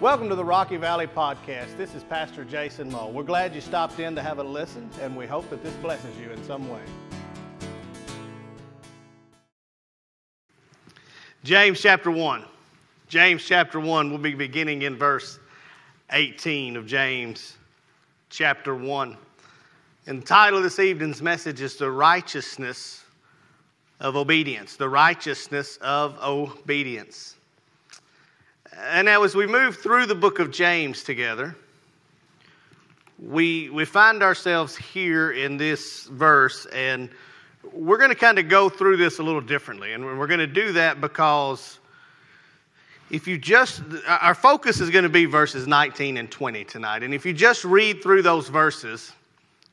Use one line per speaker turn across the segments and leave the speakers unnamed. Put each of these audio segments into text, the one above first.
Welcome to the Rocky Valley Podcast. This is Pastor Jason Mull. We're glad you stopped in to have a listen, and we hope that this blesses you in some way. James chapter 1. James chapter 1, we'll be beginning in verse 18 of James chapter 1. And the title of this evening's message is The Righteousness of Obedience. The Righteousness of Obedience. And now, as we move through the book of James together, we, we find ourselves here in this verse, and we're going to kind of go through this a little differently. And we're going to do that because if you just, our focus is going to be verses 19 and 20 tonight. And if you just read through those verses,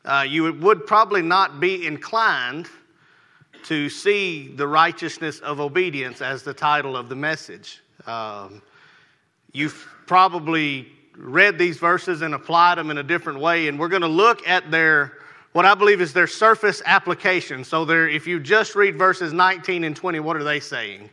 uh, you would probably not be inclined to see the righteousness of obedience as the title of the message. Um, You've probably read these verses and applied them in a different way, and we're going to look at their what I believe is their surface application. So, there, if you just read verses 19 and 20, what are they saying?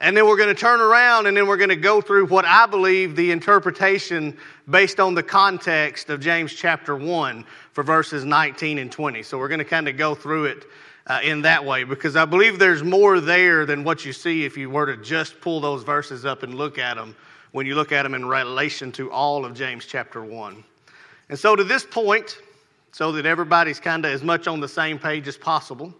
And then we're going to turn around and then we're going to go through what I believe the interpretation based on the context of James chapter 1 for verses 19 and 20. So we're going to kind of go through it uh, in that way because I believe there's more there than what you see if you were to just pull those verses up and look at them when you look at them in relation to all of James chapter 1. And so, to this point, so that everybody's kind of as much on the same page as possible,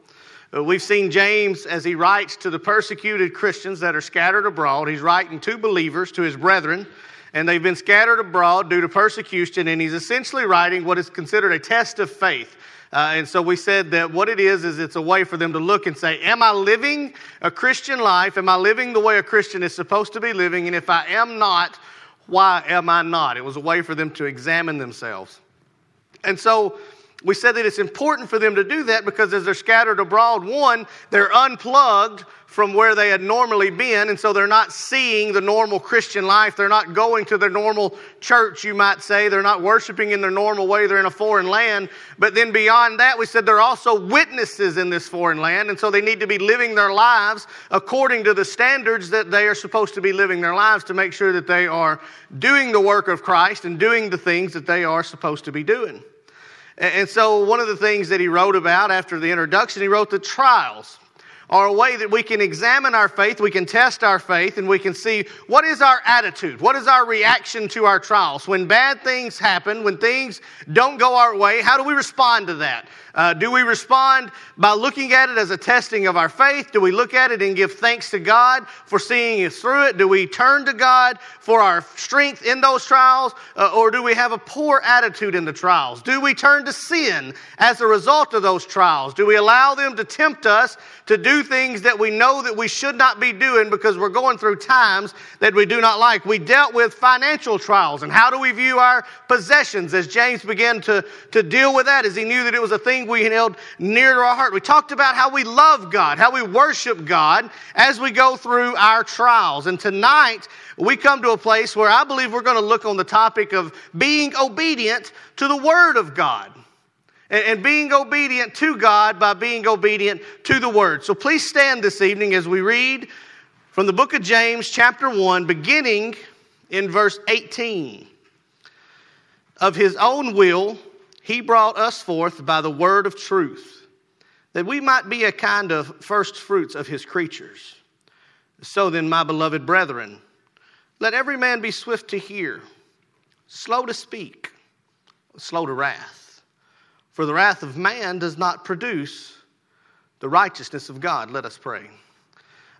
uh, we've seen James as he writes to the persecuted Christians that are scattered abroad. He's writing to believers, to his brethren, and they've been scattered abroad due to persecution, and he's essentially writing what is considered a test of faith. Uh, and so we said that what it is, is it's a way for them to look and say, Am I living a Christian life? Am I living the way a Christian is supposed to be living? And if I am not, why am I not? It was a way for them to examine themselves. And so we said that it's important for them to do that because as they're scattered abroad, one, they're unplugged from where they had normally been, and so they're not seeing the normal Christian life. They're not going to their normal church, you might say. They're not worshiping in their normal way. They're in a foreign land. But then beyond that, we said they're also witnesses in this foreign land, and so they need to be living their lives according to the standards that they are supposed to be living their lives to make sure that they are doing the work of Christ and doing the things that they are supposed to be doing. And so, one of the things that he wrote about after the introduction, he wrote the trials are a way that we can examine our faith, we can test our faith, and we can see what is our attitude, what is our reaction to our trials. When bad things happen, when things don't go our way, how do we respond to that? Uh, do we respond by looking at it as a testing of our faith? Do we look at it and give thanks to God for seeing us through it? Do we turn to God for our strength in those trials? Uh, or do we have a poor attitude in the trials? Do we turn to sin as a result of those trials? Do we allow them to tempt us to do things that we know that we should not be doing because we're going through times that we do not like? We dealt with financial trials and how do we view our possessions as James began to, to deal with that as he knew that it was a thing we held near to our heart. We talked about how we love God, how we worship God as we go through our trials. And tonight, we come to a place where I believe we're going to look on the topic of being obedient to the Word of God and being obedient to God by being obedient to the Word. So please stand this evening as we read from the book of James, chapter 1, beginning in verse 18. Of his own will, he brought us forth by the word of truth, that we might be a kind of first fruits of his creatures. So then, my beloved brethren, let every man be swift to hear, slow to speak, slow to wrath. For the wrath of man does not produce the righteousness of God. Let us pray.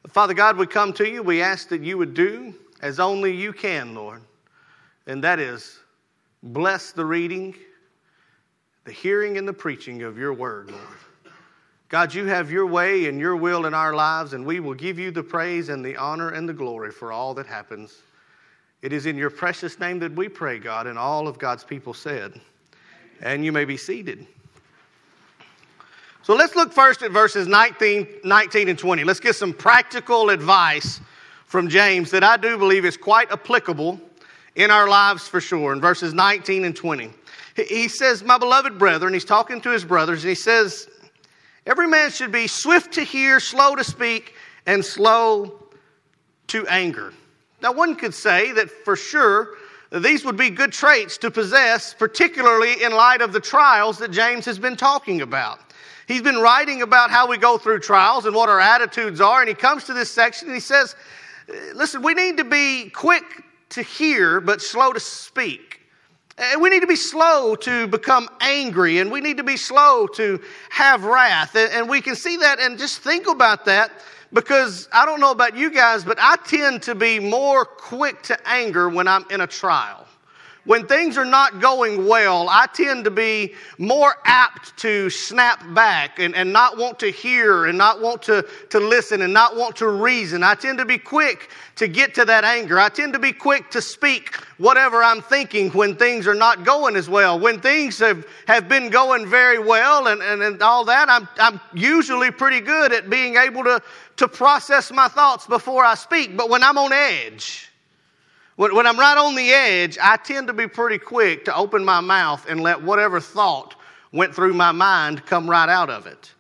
Father God, we come to you. We ask that you would do as only you can, Lord. And that is bless the reading, the hearing, and the preaching of your word, Lord. God, you have your way and your will in our lives, and we will give you the praise and the honor and the glory for all that happens. It is in your precious name that we pray, God, and all of God's people said and you may be seated. So let's look first at verses 19, 19 and 20. Let's get some practical advice from James that I do believe is quite applicable in our lives for sure, in verses 19 and 20. He says, My beloved brethren, he's talking to his brothers, and he says, Every man should be swift to hear, slow to speak, and slow to anger. Now, one could say that for sure these would be good traits to possess, particularly in light of the trials that James has been talking about. He's been writing about how we go through trials and what our attitudes are, and he comes to this section and he says, Listen, we need to be quick to hear, but slow to speak. And we need to be slow to become angry, and we need to be slow to have wrath. And we can see that and just think about that because I don't know about you guys, but I tend to be more quick to anger when I'm in a trial. When things are not going well, I tend to be more apt to snap back and, and not want to hear and not want to, to listen and not want to reason. I tend to be quick to get to that anger. I tend to be quick to speak whatever I'm thinking when things are not going as well. When things have, have been going very well and, and, and all that, I'm, I'm usually pretty good at being able to, to process my thoughts before I speak. But when I'm on edge, when, when I'm right on the edge, I tend to be pretty quick to open my mouth and let whatever thought went through my mind come right out of it.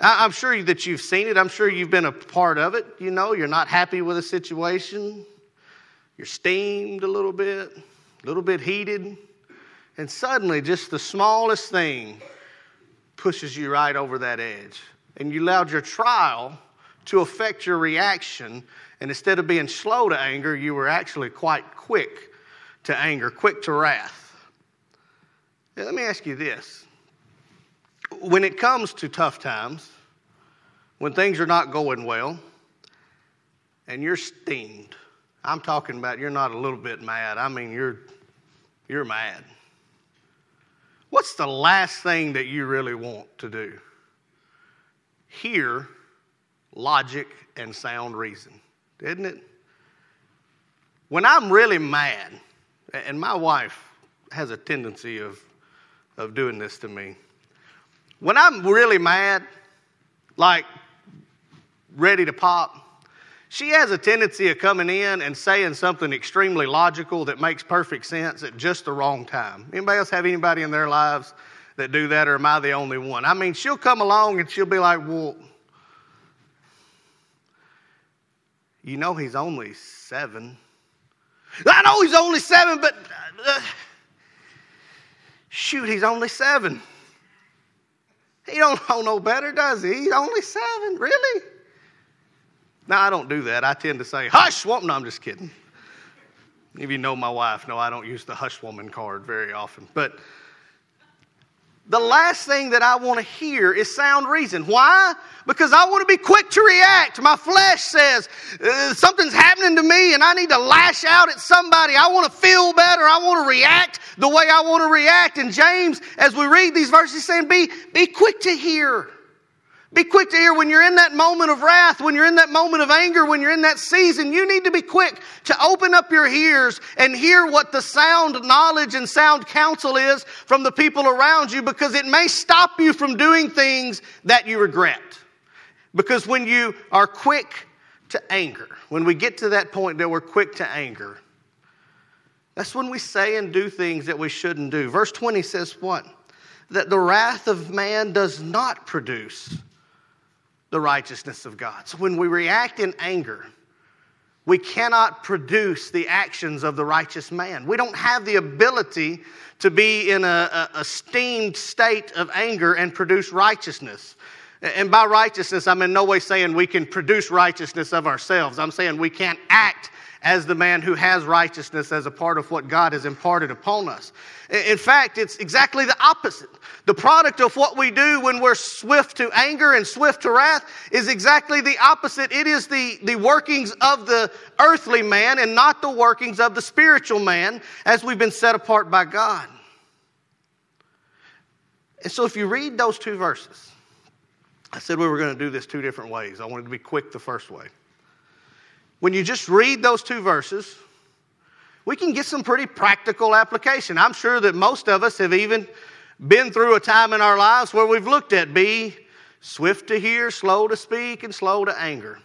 I'm sure that you've seen it. I'm sure you've been a part of it. You know, you're not happy with a situation. You're steamed a little bit, a little bit heated. And suddenly, just the smallest thing pushes you right over that edge. And you allowed your trial to affect your reaction and instead of being slow to anger, you were actually quite quick to anger, quick to wrath. Now, let me ask you this. When it comes to tough times, when things are not going well, and you're steamed, I'm talking about you're not a little bit mad. I mean, you're, you're mad. What's the last thing that you really want to do? Hear logic and sound reason isn't it? When I'm really mad, and my wife has a tendency of, of doing this to me. When I'm really mad, like ready to pop, she has a tendency of coming in and saying something extremely logical that makes perfect sense at just the wrong time. Anybody else have anybody in their lives that do that, or am I the only one? I mean, she'll come along and she'll be like, well, You know he's only seven. I know he's only seven, but uh, shoot, he's only seven. He don't know no better, does he? He's only seven, really? No, I don't do that. I tend to say, hush, woman. No, I'm just kidding. If you know my wife, no, I don't use the hush woman card very often. But the last thing that I want to hear is sound reason. Why? Because I want to be quick to react. My flesh says uh, something's happening to me and I need to lash out at somebody. I want to feel better. I want to react the way I want to react. And James, as we read these verses, saying, be, be quick to hear. Be quick to hear when you're in that moment of wrath, when you're in that moment of anger, when you're in that season, you need to be quick to open up your ears and hear what the sound knowledge and sound counsel is from the people around you because it may stop you from doing things that you regret. Because when you are quick to anger, when we get to that point that we're quick to anger, that's when we say and do things that we shouldn't do. Verse 20 says what? That the wrath of man does not produce the righteousness of God. So when we react in anger, we cannot produce the actions of the righteous man. We don't have the ability to be in a, a, steamed state of anger and produce righteousness. And by righteousness, I'm in no way saying we can produce righteousness of ourselves. I'm saying we can't act as the man who has righteousness as a part of what God has imparted upon us. In fact, it's exactly the opposite. The product of what we do when we're swift to anger and swift to wrath is exactly the opposite. It is the, the workings of the earthly man and not the workings of the spiritual man as we've been set apart by God. And so if you read those two verses, I said we were going to do this two different ways. I wanted to be quick the first way. When you just read those two verses, we can get some pretty practical application. I'm sure that most of us have even been through a time in our lives where we've looked at be swift to hear, slow to speak, and slow to anger.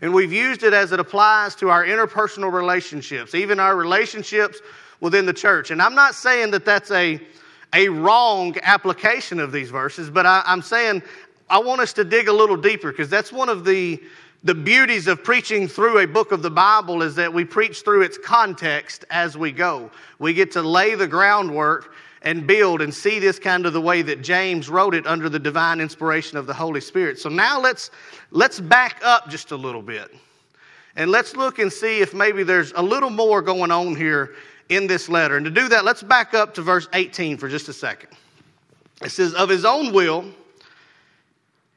And we've used it as it applies to our interpersonal relationships, even our relationships within the church. And I'm not saying that that's a, a wrong application of these verses, but I, am saying I want us to dig a little deeper because that's one of the the beauties of preaching through a book of the Bible is that we preach through its context as we go. We get to lay the groundwork and build and see this kind of the way that James wrote it under the divine inspiration of the Holy Spirit. So now let's let's back up just a little bit. And let's look and see if maybe there's a little more going on here in this letter. And to do that, let's back up to verse 18 for just a second. It says, Of his own will,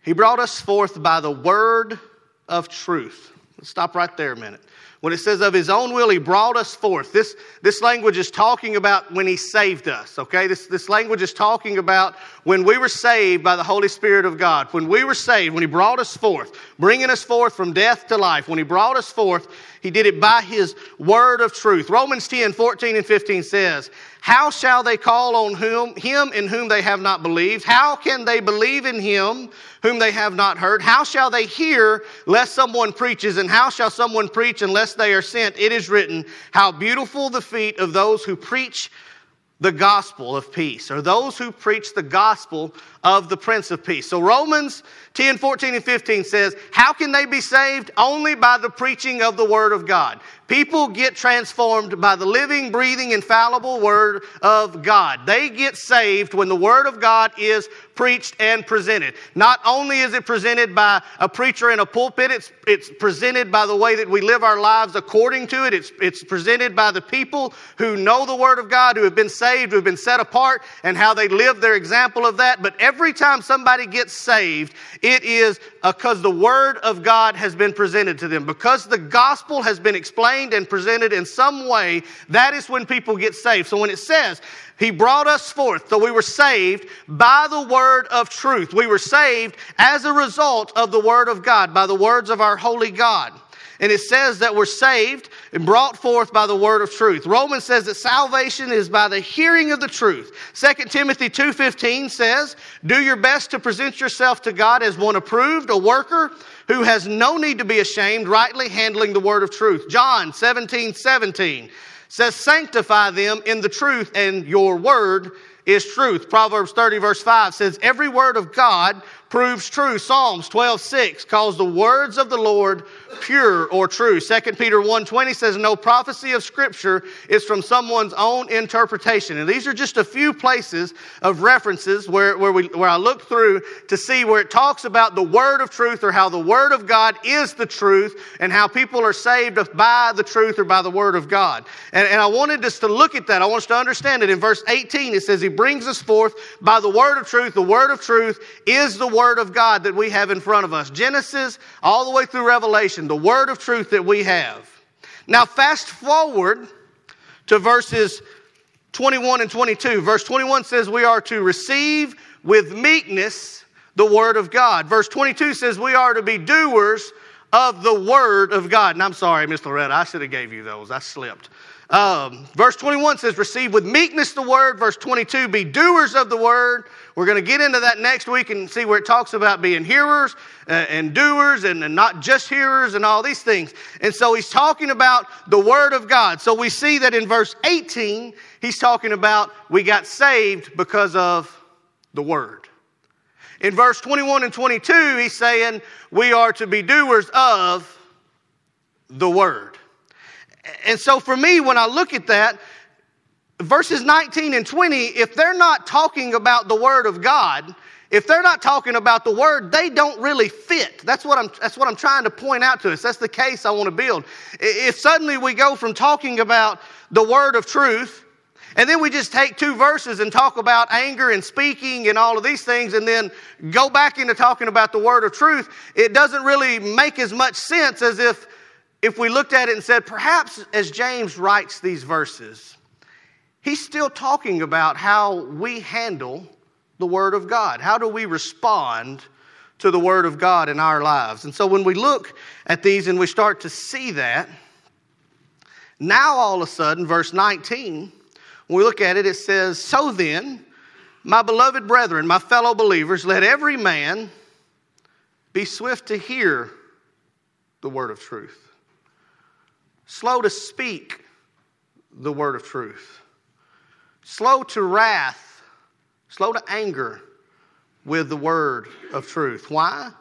he brought us forth by the word of truth. Let's stop right there a minute. When it says of his own will, he brought us forth. This, this language is talking about when he saved us, okay? This, this language is talking about when we were saved by the Holy Spirit of God. When we were saved, when he brought us forth, bringing us forth from death to life. When he brought us forth, he did it by his word of truth. Romans 10, 14 and 15 says, How shall they call on whom, him in whom they have not believed? How can they believe in him whom they have not heard? How shall they hear lest someone preaches? And how shall someone preach unless they are sent? It is written, How beautiful the feet of those who preach the gospel of peace, or those who preach the gospel of the Prince of Peace. So Romans 10, 14, and 15 says, How can they be saved? Only by the preaching of the Word of God. People get transformed by the living, breathing, infallible Word of God. They get saved when the Word of God is preached and presented. Not only is it presented by a preacher in a pulpit, it's, it's presented by the way that we live our lives according to it. It's, it's presented by the people who know the Word of God, who have been saved, who have been set apart, and how they live their example of that. But every time somebody gets saved, it is uh, because the Word of God has been presented to them. Because the gospel has been explained and presented in some way, that is when people get saved. So when it says, he brought us forth. So we were saved by the word of truth. We were saved as a result of the word of God, by the words of our holy God. And it says that we're saved and brought forth by the word of truth. Romans says that salvation is by the hearing of the truth. 2 Timothy 2:15 says, "Do your best to present yourself to God as one approved, a worker who has no need to be ashamed, rightly handling the word of truth." John 17:17 17 says, Sanctify them in the truth, and your word is truth. Proverbs 30, verse 5 says, Every word of God proves true. Psalms 12, 6 calls the words of the Lord pure or true. 2 Peter 1.20 says, No prophecy of Scripture is from someone's own interpretation. And these are just a few places of references where, where, we, where I look through to see where it talks about the Word of truth or how the Word of God is the truth and how people are saved by the truth or by the Word of God. And, and I wanted us to look at that. I want us to understand it. In verse 18, it says, He brings us forth by the Word of truth. The Word of truth is the Word Word of God that we have in front of us. Genesis all the way through Revelation, the Word of truth that we have. Now, fast forward to verses 21 and 22. Verse 21 says we are to receive with meekness the Word of God. Verse 22 says we are to be doers of the Word of God. And I'm sorry, Miss Loretta, I should have gave you those. I slipped. Um, verse 21 says, Receive with meekness the word. Verse 22, Be doers of the word. We're going to get into that next week and see where it talks about being hearers uh, and doers and, and not just hearers and all these things. And so he's talking about the word of God. So we see that in verse 18, he's talking about we got saved because of the word. In verse 21 and 22, he's saying we are to be doers of the word. And so for me, when I look at that, verses 19 and 20, if they're not talking about the Word of God, if they're not talking about the Word, they don't really fit. That's what I'm, that's what I'm trying to point out to us. That's the case I want to build. If suddenly we go from talking about the Word of truth, and then we just take two verses and talk about anger and speaking and all of these things, and then go back into talking about the Word of truth, it doesn't really make as much sense as if if we looked at it and said, perhaps as James writes these verses, he's still talking about how we handle the Word of God. How do we respond to the Word of God in our lives? And so when we look at these and we start to see that, now all of a sudden, verse 19, when we look at it, it says, So then, my beloved brethren, my fellow believers, let every man be swift to hear the word of truth slow to speak the word of truth, slow to wrath, slow to anger with the word of truth. Why?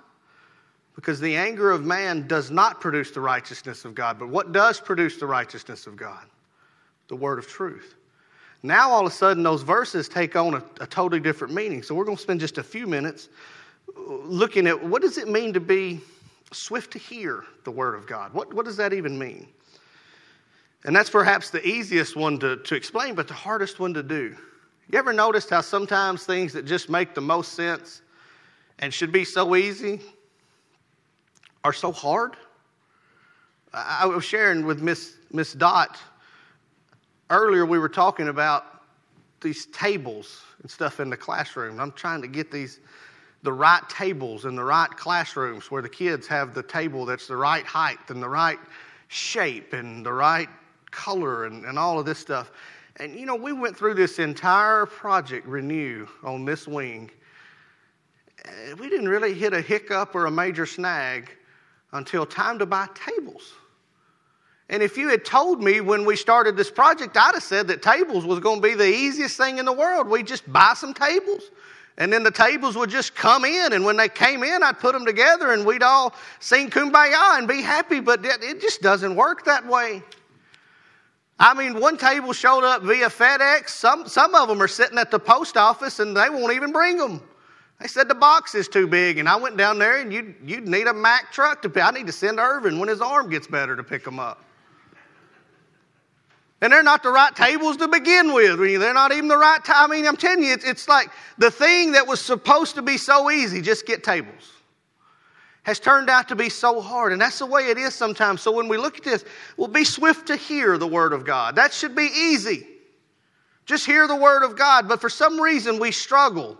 Because the anger of man does not produce the righteousness of God. But what does produce the righteousness of God? The word of truth. Now, all of a sudden, those verses take on a, a totally different meaning. So, we're going to spend just a few minutes looking at what does it mean to be swift to hear the word of God? What, what does that even mean? And that's perhaps the easiest one to, to explain, but the hardest one to do. You ever noticed how sometimes things that just make the most sense and should be so easy are so hard? I was sharing with Miss, Miss Dot earlier, we were talking about these tables and stuff in the classroom. I'm trying to get these the right tables in the right classrooms where the kids have the table that's the right height and the right shape and the right color and, and all of this stuff. And you know, we went through this entire project renew on this wing. We didn't really hit a hiccup or a major snag until time to buy tables. And if you had told me when we started this project, I'd have said that tables was going to be the easiest thing in the world. We just buy some tables. And then the tables would just come in, and when they came in, I'd put them together, and we'd all sing kumbaya and be happy. But it just doesn't work that way. I mean, one table showed up via FedEx. Some, some of them are sitting at the post office, and they won't even bring them. They said the box is too big, and I went down there, and you'd, you'd need a Mack truck to pick. I need to send Irvin when his arm gets better to pick them up. And they're not the right tables to begin with. They're not even the right time. I mean, I'm telling you, it's, it's like the thing that was supposed to be so easy, just get tables, has turned out to be so hard. And that's the way it is sometimes. So when we look at this, we'll be swift to hear the Word of God. That should be easy. Just hear the Word of God. But for some reason, we struggle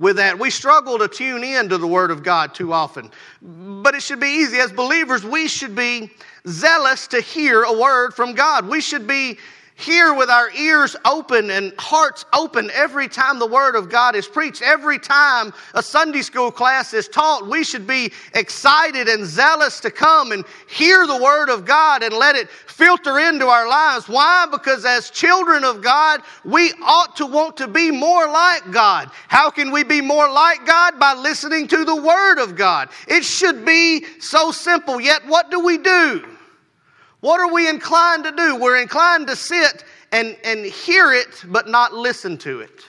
with that. We struggle to tune in to the Word of God too often. But it should be easy. As believers, we should be zealous to hear a word from God. We should be here with our ears open and hearts open every time the Word of God is preached. Every time a Sunday school class is taught, we should be excited and zealous to come and hear the Word of God and let it filter into our lives. Why? Because as children of God, we ought to want to be more like God. How can we be more like God? By listening to the Word of God. It should be so simple. Yet, what do we do? What are we inclined to do? We're inclined to sit and, and hear it, but not listen to it.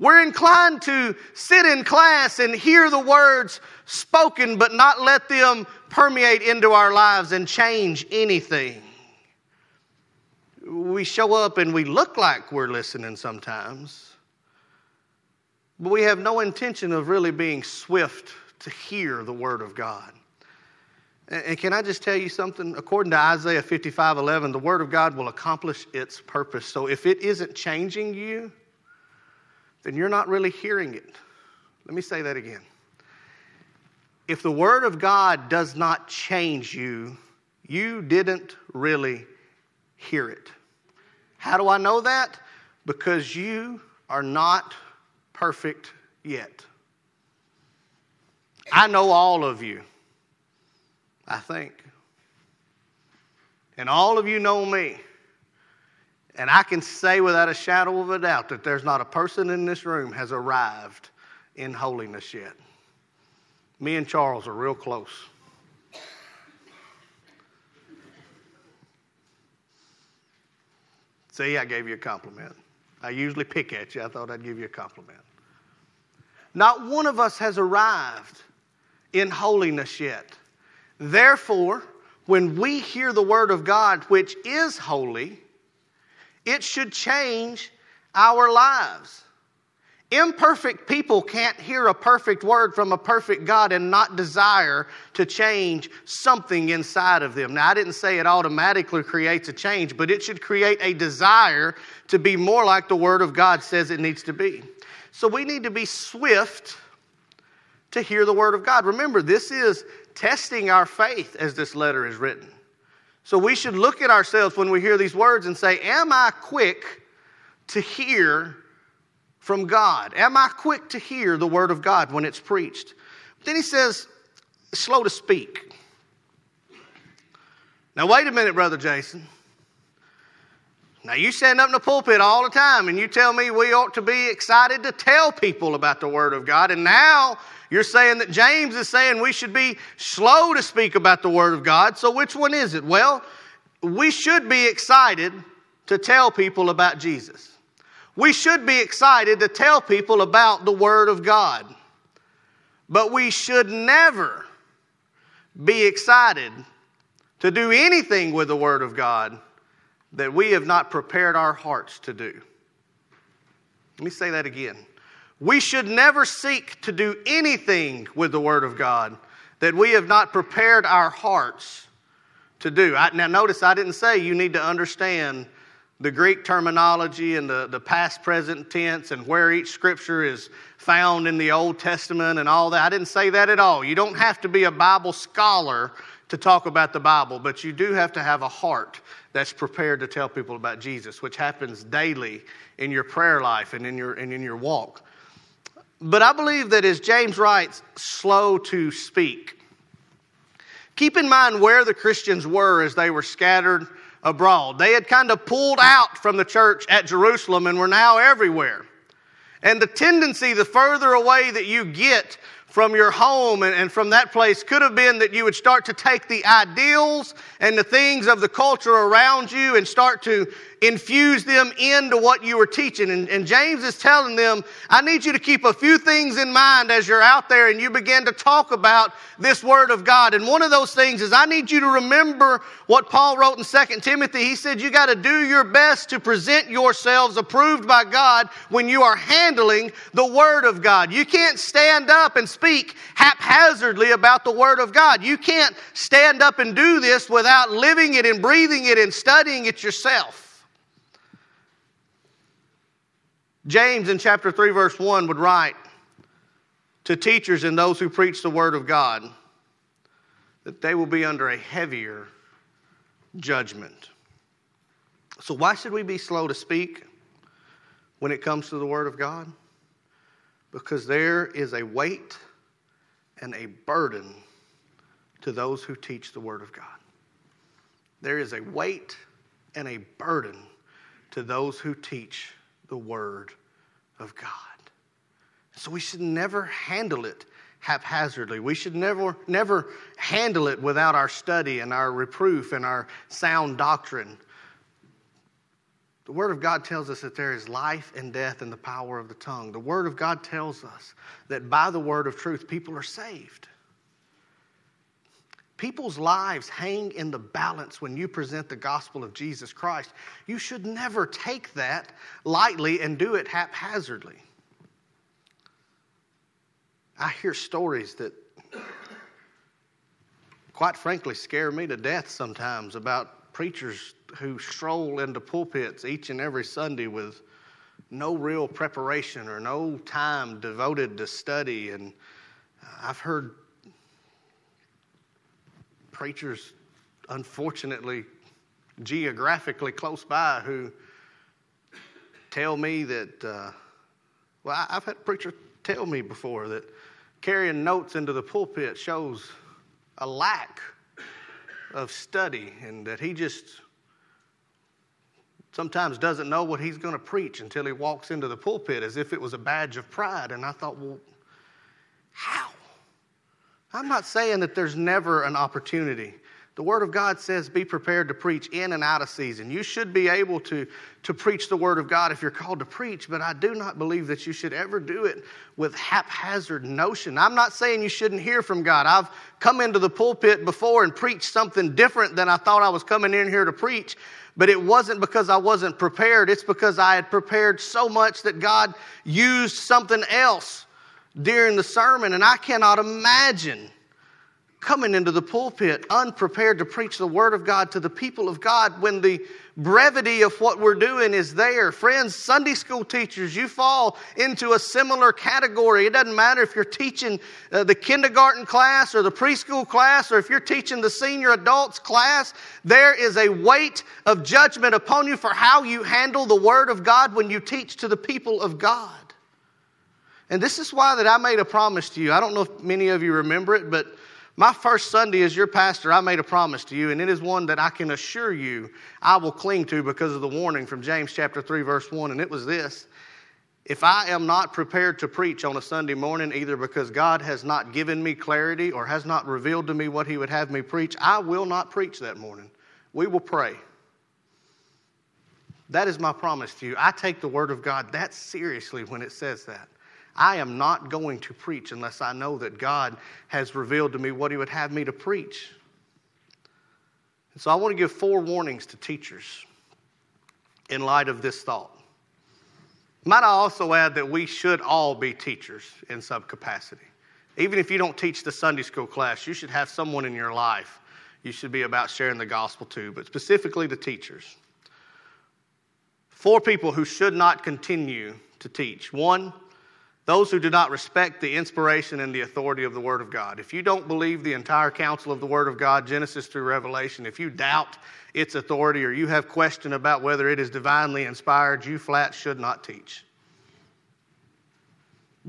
We're inclined to sit in class and hear the words spoken, but not let them permeate into our lives and change anything. We show up and we look like we're listening sometimes, but we have no intention of really being swift to hear the Word of God. And can I just tell you something? According to Isaiah 55 11, the Word of God will accomplish its purpose. So if it isn't changing you, then you're not really hearing it. Let me say that again. If the Word of God does not change you, you didn't really hear it. How do I know that? Because you are not perfect yet. I know all of you. I think. And all of you know me. And I can say without a shadow of a doubt that there's not a person in this room has arrived in holiness yet. Me and Charles are real close. See, I gave you a compliment. I usually pick at you. I thought I'd give you a compliment. Not one of us has arrived in holiness yet. Therefore, when we hear the word of God, which is holy, it should change our lives. Imperfect people can't hear a perfect word from a perfect God and not desire to change something inside of them. Now, I didn't say it automatically creates a change, but it should create a desire to be more like the Word of God says it needs to be. So we need to be swift to hear the Word of God. Remember, this is testing our faith as this letter is written. So we should look at ourselves when we hear these words and say, Am I quick to hear from God? Am I quick to hear the word of God when it's preached? Then he says, Slow to speak. Now, wait a minute, Brother Jason. Now, you stand up in the pulpit all the time and you tell me we ought to be excited to tell people about the Word of God. And now you're saying that James is saying we should be slow to speak about the Word of God. So, which one is it? Well, we should be excited to tell people about Jesus. We should be excited to tell people about the Word of God. But we should never be excited to do anything with the Word of God that we have not prepared our hearts to do. Let me say that again. We should never seek to do anything with the Word of God that we have not prepared our hearts to do. I, now, notice I didn't say you need to understand the Greek terminology and the, the past, present tense and where each scripture is found in the Old Testament and all that. I didn't say that at all. You don't have to be a Bible scholar to talk about the Bible, but you do have to have a heart that's prepared to tell people about Jesus, which happens daily in your prayer life and in your, and in your walk. But I believe that as James writes, slow to speak. Keep in mind where the Christians were as they were scattered abroad. They had kind of pulled out from the church at Jerusalem and were now everywhere. And the tendency, the further away that you get from your home and, and, from that place could have been that you would start to take the ideals and the things of the culture around you and start to infuse them into what you were teaching. And, and, James is telling them, I need you to keep a few things in mind as you're out there and you begin to talk about this Word of God. And one of those things is I need you to remember what Paul wrote in 2 Timothy. He said, You got to do your best to present yourselves approved by God when you are handling the Word of God. You can't stand up and speak haphazardly about the Word of God. You can't stand up and do this without living it and breathing it and studying it yourself. James in chapter 3, verse 1 would write to teachers and those who preach the Word of God that they will be under a heavier judgment. So, why should we be slow to speak when it comes to the Word of God? Because there is a weight and a burden to those who teach the Word of God. There is a weight and a burden to those who teach the Word of God. So we should never handle it haphazardly. We should never, never handle it without our study and our reproof and our sound doctrine. The Word of God tells us that there is life and death in the power of the tongue. The Word of God tells us that by the word of truth, people are saved. People's lives hang in the balance when you present the gospel of Jesus Christ. You should never take that lightly and do it haphazardly. I hear stories that, quite frankly, scare me to death sometimes about preachers who stroll into pulpits each and every Sunday with no real preparation or no time devoted to study. And I've heard preachers, unfortunately, geographically close by, who tell me that, uh, well, I've had preachers tell me before that carrying notes into the pulpit shows a lack of study and that he just sometimes doesn't know what he's going to preach until he walks into the pulpit as if it was a badge of pride. And I thought, well, how? I'm not saying that there's never an opportunity. The Word of God says, be prepared to preach in and out of season. You should be able to, to preach the Word of God if you're called to preach, but I do not believe that you should ever do it with haphazard notion. I'm not saying you shouldn't hear from God. I've come into the pulpit before and preached something different than I thought I was coming in here to preach, but it wasn't because I wasn't prepared. It's because I had prepared so much that God used something else during the sermon, and I cannot imagine coming into the pulpit unprepared to preach the Word of God to the people of God when the brevity of what we're doing is there. Friends, Sunday school teachers, you fall into a similar category. It doesn't matter if you're teaching uh, the kindergarten class or the preschool class or if you're teaching the senior adults class, there is a weight of judgment upon you for how you handle the Word of God when you teach to the people of God. And this is why that I made a promise to you. I don't know if many of you remember it, but My first Sunday as your pastor, I made a promise to you, and it is one that I can assure you I will cling to because of the warning from James chapter 3, verse 1. And it was this If I am not prepared to preach on a Sunday morning, either because God has not given me clarity or has not revealed to me what He would have me preach, I will not preach that morning. We will pray. That is my promise to you. I take the Word of God that seriously when it says that. I am not going to preach unless I know that God has revealed to me what He would have me to preach. And so I want to give four warnings to teachers in light of this thought. Might I also add that we should all be teachers in some capacity. Even if you don't teach the Sunday school class, you should have someone in your life you should be about sharing the gospel to, but specifically the teachers. Four people who should not continue to teach. One, those who do not respect the inspiration and the authority of the Word of God. If you don't believe the entire counsel of the Word of God, Genesis through Revelation, if you doubt its authority or you have question about whether it is divinely inspired, you flat should not teach.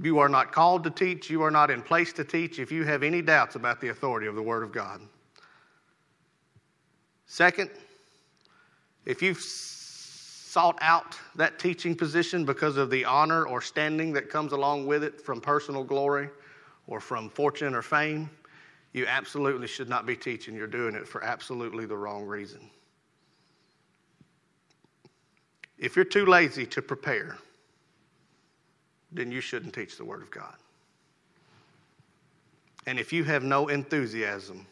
You are not called to teach. You are not in place to teach if you have any doubts about the authority of the Word of God. Second, if you've sought out that teaching position because of the honor or standing that comes along with it from personal glory or from fortune or fame, you absolutely should not be teaching. You're doing it for absolutely the wrong reason. If you're too lazy to prepare, then you shouldn't teach the Word of God. And if you have no enthusiasm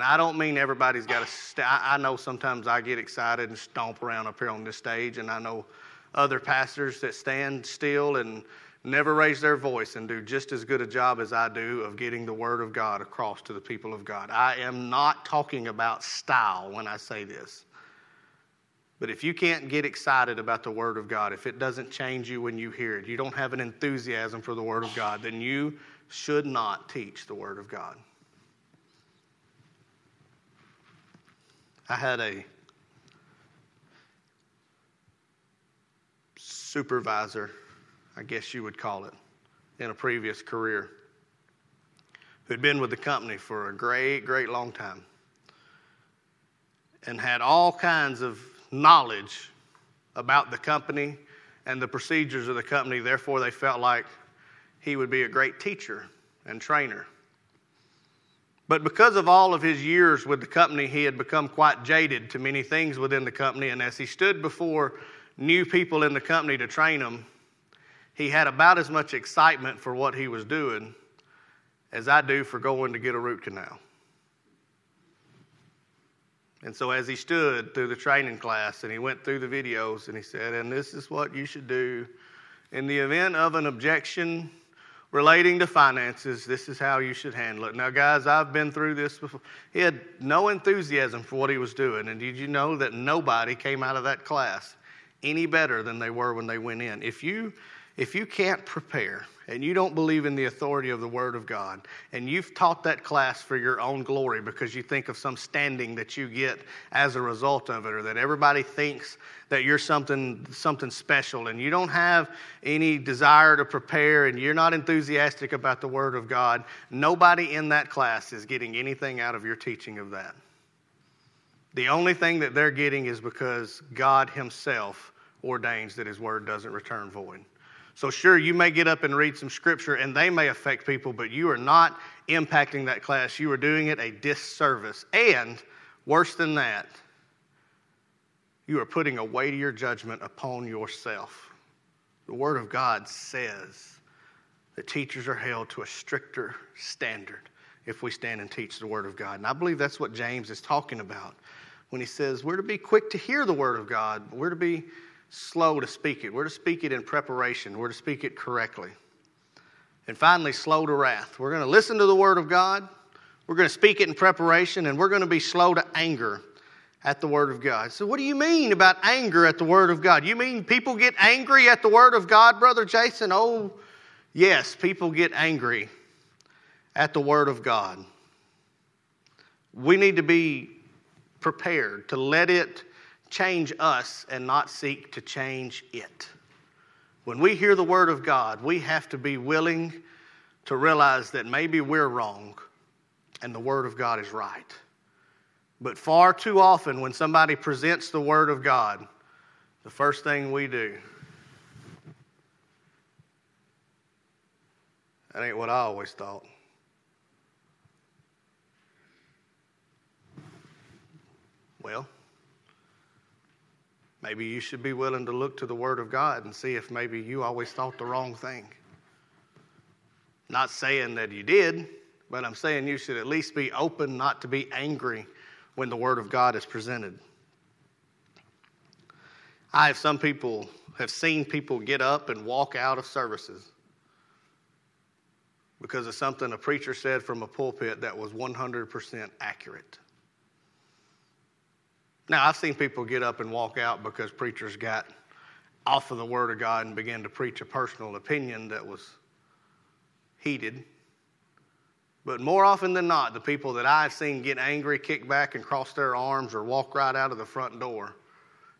and I don't mean everybody's got to. I know sometimes I get excited and stomp around up here on this stage, and I know other pastors that stand still and never raise their voice and do just as good a job as I do of getting the Word of God across to the people of God. I am not talking about style when I say this. But if you can't get excited about the Word of God, if it doesn't change you when you hear it, you don't have an enthusiasm for the Word of God, then you should not teach the Word of God. I had a supervisor, I guess you would call it, in a previous career who'd been with the company for a great, great long time and had all kinds of knowledge about the company and the procedures of the company. Therefore, they felt like he would be a great teacher and trainer. But because of all of his years with the company, he had become quite jaded to many things within the company. And as he stood before new people in the company to train them, he had about as much excitement for what he was doing as I do for going to get a root canal. And so, as he stood through the training class and he went through the videos and he said, And this is what you should do in the event of an objection relating to finances, this is how you should handle it. Now, guys, I've been through this before. He had no enthusiasm for what he was doing. And did you know that nobody came out of that class any better than they were when they went in? If you, if you can't prepare, and you don't believe in the authority of the Word of God, and you've taught that class for your own glory because you think of some standing that you get as a result of it, or that everybody thinks that you're something, something special, and you don't have any desire to prepare, and you're not enthusiastic about the Word of God, nobody in that class is getting anything out of your teaching of that. The only thing that they're getting is because God Himself ordains that His Word doesn't return void. So, sure, you may get up and read some scripture and they may affect people, but you are not impacting that class. You are doing it a disservice. And worse than that, you are putting a weightier judgment upon yourself. The Word of God says that teachers are held to a stricter standard if we stand and teach the Word of God. And I believe that's what James is talking about when he says we're to be quick to hear the Word of God, but we're to be slow to speak it. We're to speak it in preparation, we're to speak it correctly. And finally, slow to wrath. We're going to listen to the Word of God, we're going to speak it in preparation, and we're going to be slow to anger at the Word of God. So, what do you mean about anger at the Word of God? You mean people get angry at the Word of God, Brother Jason? Oh, yes, people get angry at the Word of God. We need to be prepared to let it change us and not seek to change it. When we hear the Word of God, we have to be willing to realize that maybe we're wrong and the Word of God is right. But far too often, when somebody presents the Word of God, the first thing we do, that ain't what I always thought. Well, maybe you should be willing to look to the Word of God and see if maybe you always thought the wrong thing. Not saying that you did, but I'm saying you should at least be open not to be angry when the Word of God is presented. I have some people have seen people get up and walk out of services because of something a preacher said from a pulpit that was 100% accurate. Now, I've seen people get up and walk out because preachers got off of the Word of God and began to preach a personal opinion that was heated. But more often than not, the people that I've seen get angry, kick back, and cross their arms or walk right out of the front door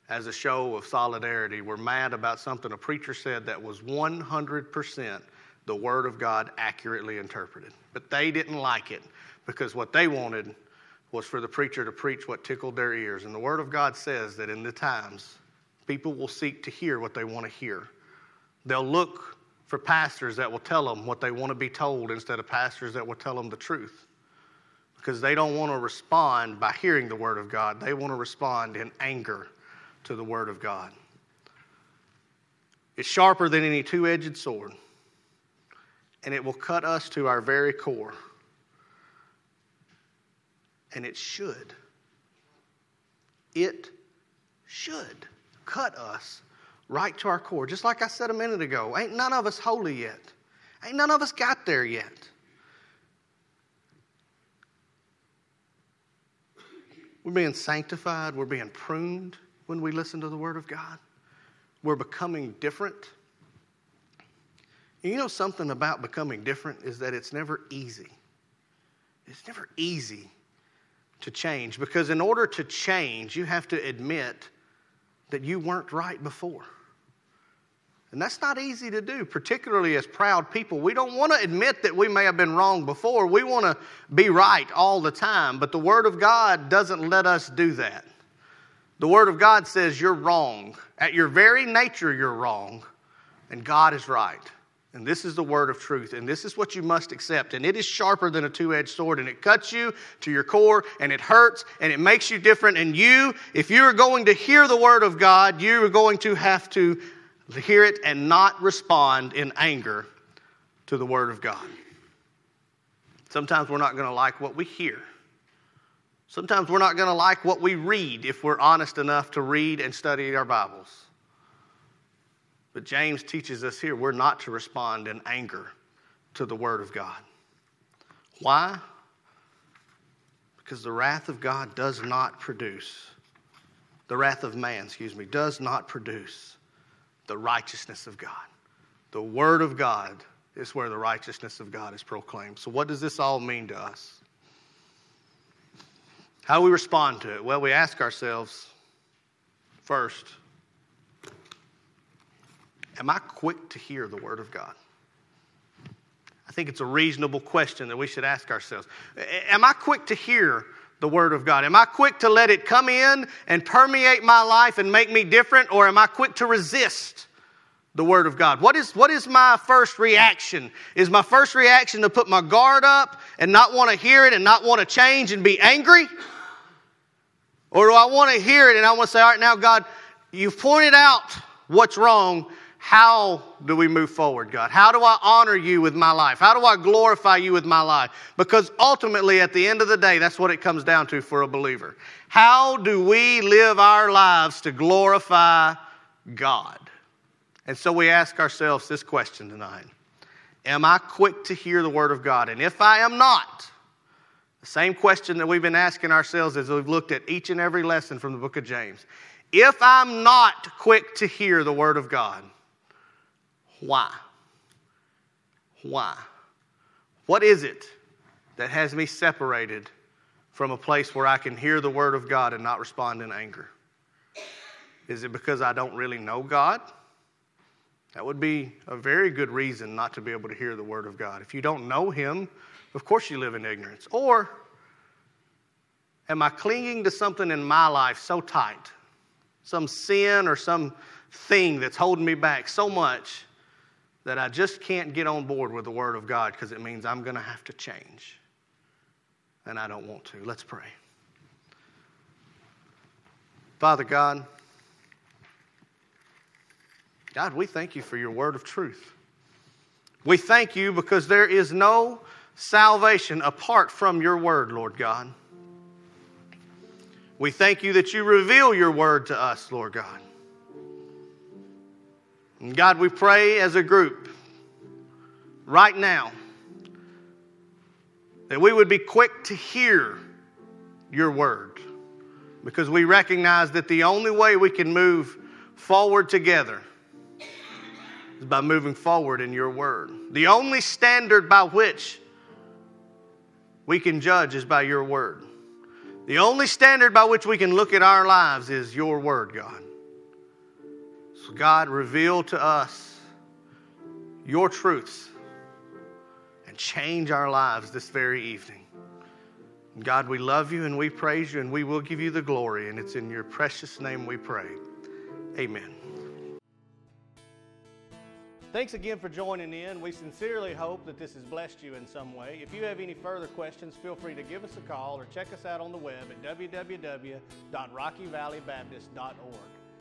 as a show of solidarity were mad about something a preacher said that was 100% the Word of God accurately interpreted. But they didn't like it because what they wanted was for the preacher to preach what tickled their ears. And the Word of God says that in the times, people will seek to hear what they want to hear. They'll look for pastors that will tell them what they want to be told instead of pastors that will tell them the truth. Because they don't want to respond by hearing the Word of God, they want to respond in anger to the Word of God. It's sharper than any two edged sword, and it will cut us to our very core. And it should. It should cut us right to our core. Just like I said a minute ago, ain't none of us holy yet. Ain't none of us got there yet. We're being sanctified, we're being pruned when we listen to the Word of God. We're becoming different. You know something about becoming different is that it's never easy. It's never easy to change because in order to change, you have to admit that you weren't right before. And that's not easy to do, particularly as proud people. We don't want to admit that we may have been wrong before. We want to be right all the time. But the Word of God doesn't let us do that. The Word of God says you're wrong. At your very nature, you're wrong. And God is right. And this is the word of truth. And this is what you must accept. And it is sharper than a two edged sword. And it cuts you to your core. And it hurts. And it makes you different. And you, if you are going to hear the word of God, you are going to have to hear it and not respond in anger to the Word of God. Sometimes we're not going to like what we hear. Sometimes we're not going to like what we read if we're honest enough to read and study our Bibles. But James teaches us here we're not to respond in anger to the Word of God. Why? Because the wrath of God does not produce, the wrath of man, excuse me, does not produce the righteousness of God. The Word of God is where the righteousness of God is proclaimed. So, what does this all mean to us? How do we respond to it? Well, we ask ourselves first, am I quick to hear the Word of God? I think it's a reasonable question that we should ask ourselves. Am I quick to hear the Word of God? Am I quick to let it come in and permeate my life and make me different, or am I quick to resist the Word of God? What is, what is my first reaction? Is my first reaction to put my guard up and not want to hear it and not want to change and be angry? Or do I want to hear it and I want to say, all right, now, God, you've pointed out what's wrong. How do we move forward, God? How do I honor you with my life? How do I glorify you with my life? Because ultimately, at the end of the day, that's what it comes down to for a believer. How do we live our lives to glorify God? And so we ask ourselves this question tonight Am I quick to hear the Word of God? And if I am not, the same question that we've been asking ourselves as we've looked at each and every lesson from the book of James. If I'm not quick to hear the Word of God, why? Why? What is it that has me separated from a place where I can hear the Word of God and not respond in anger? Is it because I don't really know God? That would be a very good reason not to be able to hear the Word of God. If you don't know Him, of course you live in ignorance. Or am I clinging to something in my life so tight, some sin or some thing that's holding me back so much that I just can't get on board with the Word of God because it means I'm going to have to change? And I don't want to. Let's pray. Father God, God, we thank you for your word of truth. We thank you because there is no salvation apart from your word, Lord God. We thank you that you reveal your word to us, Lord God. And God, we pray as a group right now that we would be quick to hear your word because we recognize that the only way we can move forward together is by moving forward in your word. The only standard by which we can judge is by your word. The only standard by which we can look at our lives is your word, God. So, God, reveal to us your truths and change our lives this very evening. God, we love you and we praise you and we will give you the glory. And it's in your precious name we pray. Amen. Thanks again for joining in. We sincerely hope that this has blessed you in some way. If you have any further questions, feel free to give us a call or check us out on the web at www.rockyvalleybaptist.org.